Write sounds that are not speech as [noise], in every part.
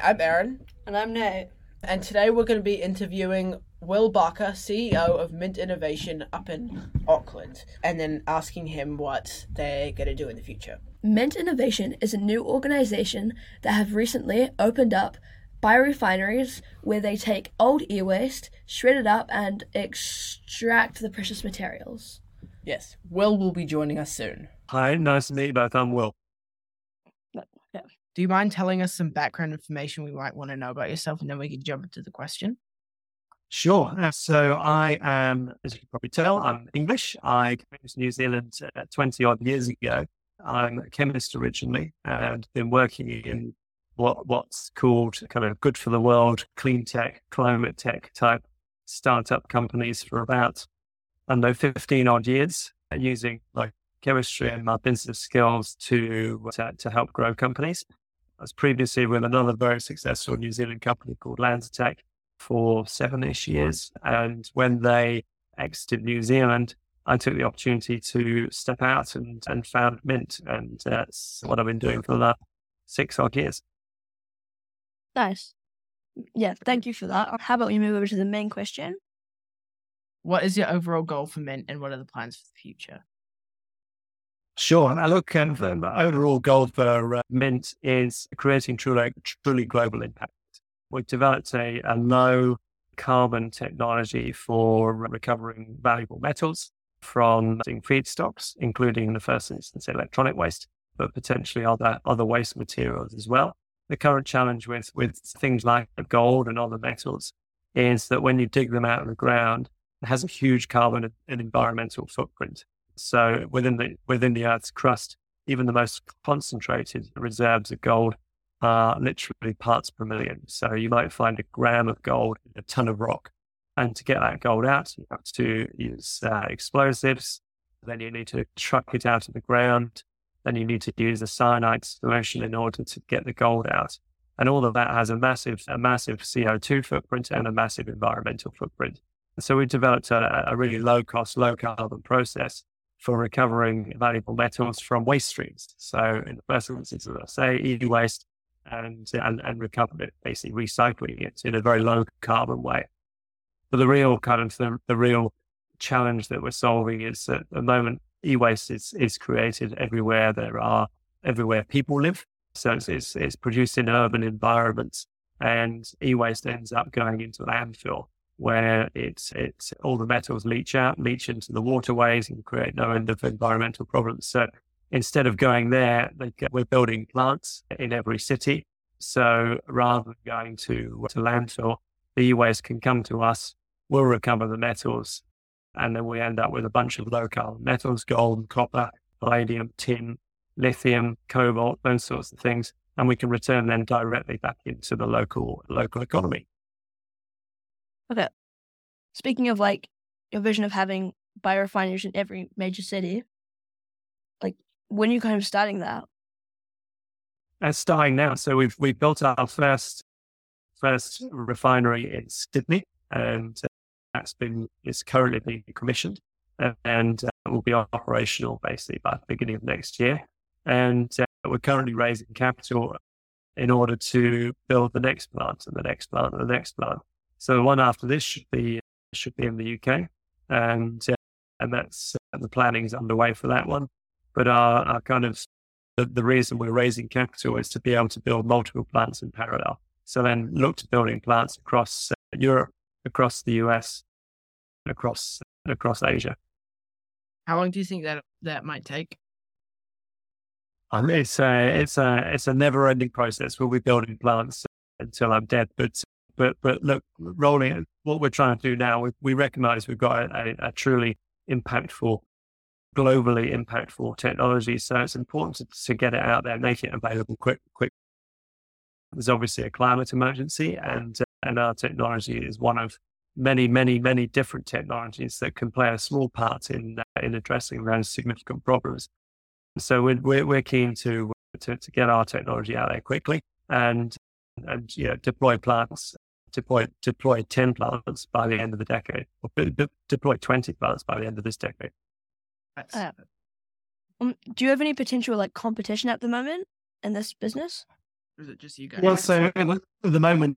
I'm Aren, And I'm Nate. and today we're going to be interviewing Will Barker, CEO of Mint Innovation up in Auckland, and then asking him what they're going to do in the future. Mint Innovation is a new organization that have recently opened up biorefineries where they take old e-waste, shred it up, and extract the precious materials. Yes, Will will be joining us soon. Hi, nice to meet you both. I'm Will. Do you mind telling us some background information we might want to know about yourself, and then we can jump into the question? Sure. Uh, So I am, as you can probably tell, I'm English. I came to New Zealand uh, 20 odd years ago. I'm a chemist originally and been working in what what's called kind of good for the world, clean tech, climate tech type startup companies for about, I don't know, 15 odd years uh, using like chemistry and my business skills to, to, to help grow companies. I was previously with another very successful New Zealand company called LanzaTech for seven ish years. And when they exited New Zealand, I took the opportunity to step out and, and found Mint. And that's what I've been doing for the last six odd years. Nice. Yeah, thank you for that. How about we move over to the main question? What is your overall goal for Mint, and what are the plans for the future? Sure. And I look at the overall goal for uh, Mint is creating truly, truly global impact. We've developed a, a low carbon technology for recovering valuable metals from feedstocks, including in the first instance electronic waste, but potentially other other waste materials as well. The current challenge with with things like gold and other metals is that when you dig them out of the ground, it has a huge carbon and environmental footprint. So within the within the Earth's crust, even the most concentrated reserves of gold are literally parts per million. So you might find a gram of gold in a ton of rock. And to get that gold out, you have to use uh, explosives. Then you need to truck it out of the ground. Then you need to use a cyanide solution in order to get the gold out. And all of that has a massive, a massive CO2 footprint and a massive environmental footprint. So we developed a, a really low cost, low carbon process for recovering valuable metals from waste streams. So in the first instance, as I say, e-waste and, and, and recover it, basically recycling it in a very low carbon way. But the real kind of the, the real challenge that we're solving is that at the moment e-waste is, is created everywhere there are, everywhere people live. So it's, it's, it's produced in urban environments and e-waste ends up going into landfill where it's, it's all the metals leach out, leach into the waterways and create no end of environmental problems. So instead of going there, we're building plants in every city. So rather than going to, to landfill, the e-waste can come to us, we'll recover the metals, and then we end up with a bunch of low carbon metals, gold, copper, palladium, tin, lithium, cobalt, those sorts of things. And we can return them directly back into the local local economy. Okay. Speaking of like your vision of having biorefineries in every major city, like when are you kind of starting that? It's starting now. So we've we've built our first first refinery in Sydney, and uh, that's been is currently being commissioned, and uh, will be operational basically by the beginning of next year. And uh, we're currently raising capital in order to build the next plant and the next plant and the next plant. So the one after this should be should be in the UK, and uh, and that's uh, the planning is underway for that one. But our, our kind of the, the reason we're raising capital is to be able to build multiple plants in parallel. So then look to building plants across uh, Europe, across the US, across across Asia. How long do you think that that might take? Um, it's a it's a it's a never ending process. We'll be building plants until I'm dead. But but but look, rolling it, what we're trying to do now, we, we recognize we've got a, a, a truly impactful globally impactful technology. So it's important to, to, get it out there, make it available quick, quick. There's obviously a climate emergency and, uh, and our technology is one of many, many, many different technologies that can play a small part in, uh, in addressing those significant problems. So we're, we're, we're keen to, to, to, get our technology out there quickly and, and, you know, deploy plants, deploy, deploy 10 plants by the end of the decade or deploy 20 plants by the end of this decade. Uh, um, do you have any potential like competition at the moment in this business? Or is it just you guys? Well, so at the moment,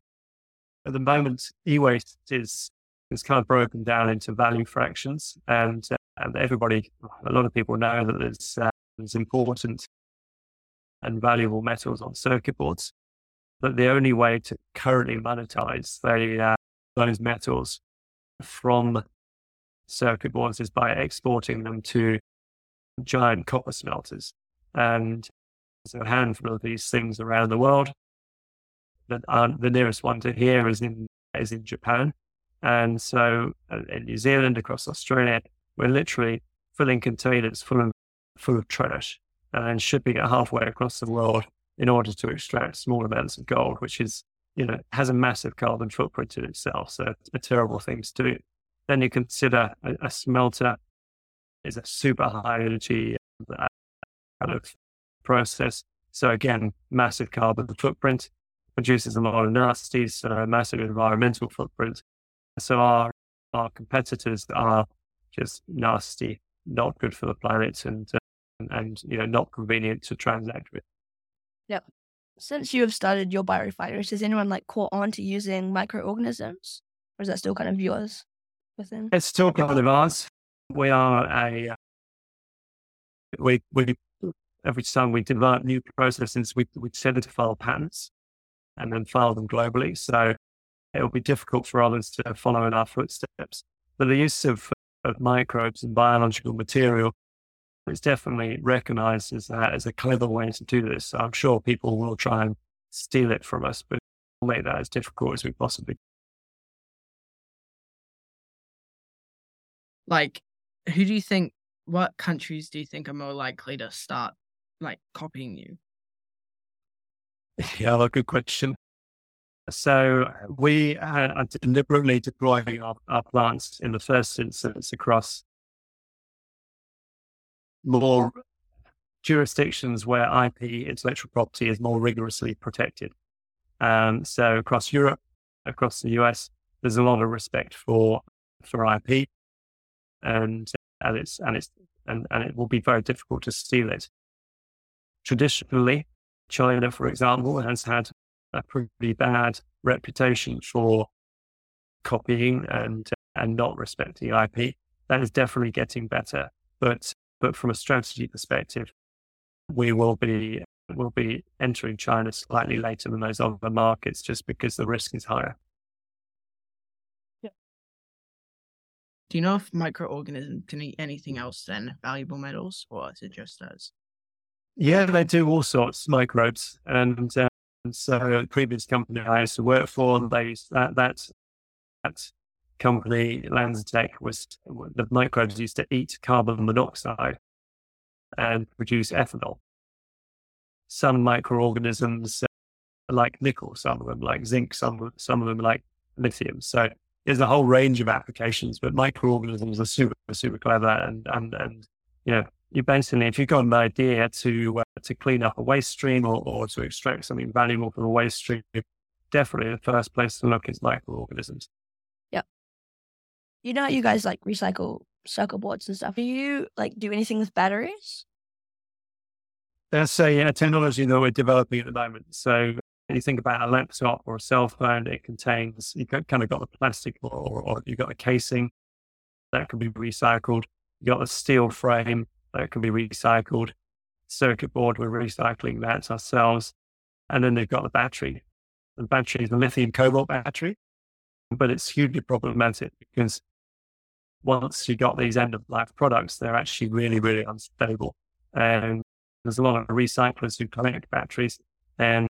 at the moment, e-waste is is kind of broken down into value fractions, and uh, and everybody, a lot of people know that there's uh, there's important and valuable metals on circuit boards, but the only way to currently monetize the, uh, those metals from circuit boards is by exporting them to giant copper smelters, and there's a handful of these things around the world. That the nearest one to here is in is in Japan, and so uh, in New Zealand, across Australia, we're literally filling containers full of full of trash and shipping it halfway across the world in order to extract small amounts of gold, which is you know has a massive carbon footprint in itself. So it's a terrible thing to do. Then you consider a, a smelter is a super high energy uh, kind of process. So again, massive carbon footprint, produces a lot of nasties, so a massive environmental footprint. So our our competitors are just nasty, not good for the planet, and uh, and you know not convenient to transact with. Yep. Since you have started your biorefineries, has anyone like caught on to using microorganisms, or is that still kind of yours within? It's still kind of ours. We are a we we every time we develop new processes, we, we tend to file patents and then file them globally. So it will be difficult for others to follow in our footsteps. But the use of, of microbes and biological material is definitely recognized as, a, as a clever way to do this. I'm sure people will try and steal it from us, but we'll make that as difficult as we possibly can. Like, who do you think, what countries do you think are more likely to start like copying you? [laughs] Yeah, well, good question. So we are deliberately deploying our, our plants in the first instance across more jurisdictions where IP, intellectual property, is more rigorously protected. Um, so across Europe, across the US, there's a lot of respect for for IP, and and it's and it's and, and it will be very difficult to steal it. Traditionally, China, for example, has had a pretty bad reputation for copying and and not respecting IP. That is definitely getting better, but but from a strategy perspective, we will be will be entering China slightly later than those other markets, just because the risk is higher. Yeah. Do you know if microorganisms can eat anything else than valuable metals, or is it just those? Yeah, they do all sorts microbes, and, and so the previous company I used to work for, they that that that company LanzaTech was the microbes used to eat carbon monoxide and produce ethanol. Some microorganisms uh, like nickel, some of them like zinc, some some of them like lithium. So there's a whole range of applications, but microorganisms are super super clever and and and you know you basically, if you've got an idea to uh, to clean up a waste stream or, or to extract something valuable from a waste stream, definitely the first place to look is microorganisms. You know, you guys like recycle circuit boards and stuff. Do you like do anything with batteries? That's a, a technology that we're developing at the moment. So you think about a laptop or a cell phone, it contains you kind of got the plastic or, or you've got the casing that can be recycled. You got the steel frame that can be recycled. Circuit board, we're recycling that ourselves. And then they've got the battery. The battery is a lithium cobalt battery, but it's hugely problematic because once you got these end of life products, they're actually really, really unstable. And there's a lot of recyclers who collect batteries, and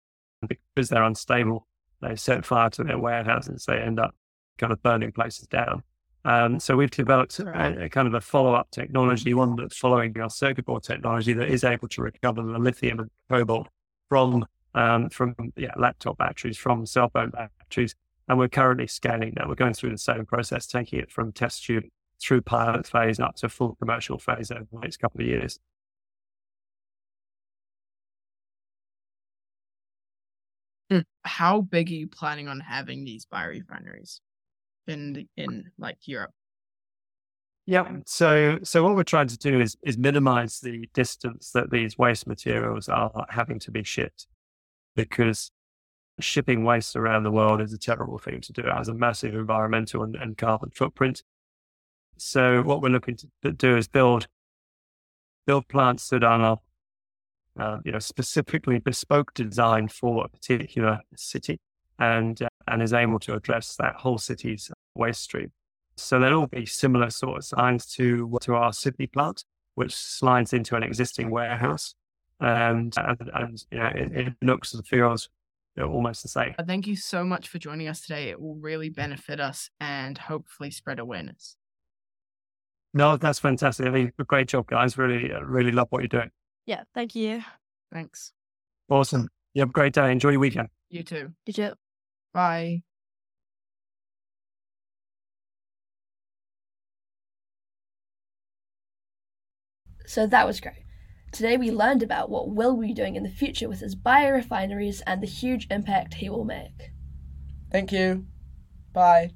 because they're unstable, they set fire to their warehouses. They end up kind of burning places down. Um, so we've developed a, a kind of a follow-up technology, one that's following our circuit board technology that is able to recover the lithium and cobalt from um, from yeah, laptop batteries, from cell phone batteries, and we're currently scaling that. We're going through the same process, taking it from test tube through pilot phase up to full commercial phase over the next couple of years. Hmm. How big are you planning on having these biorefineries? in in like Europe. Yeah. So so what we're trying to do is is minimize the distance that these waste materials are having to be shipped. because shipping waste around the world is a terrible thing to do. It has a massive environmental and, and carbon footprint. So what we're looking to do is build build plants that are uh, you know specifically bespoke design for a particular city and uh, and is able to address that whole city's waste stream. So they'll all be similar sort of signs to to our Sydney plant, which slides into an existing warehouse, and and, and you know it, it looks and feels almost the same. Thank you so much for joining us today. It will really benefit us and hopefully spread awareness. No, that's fantastic. I mean, great job, guys. Really, really love what you're doing. Yeah, thank you. Thanks. Awesome. You have a great day. Enjoy your weekend. You too. You too. Bye. So that was great. Today we learned about what Will will be doing in the future with his biorefineries and the huge impact he will make. Thank you. Bye.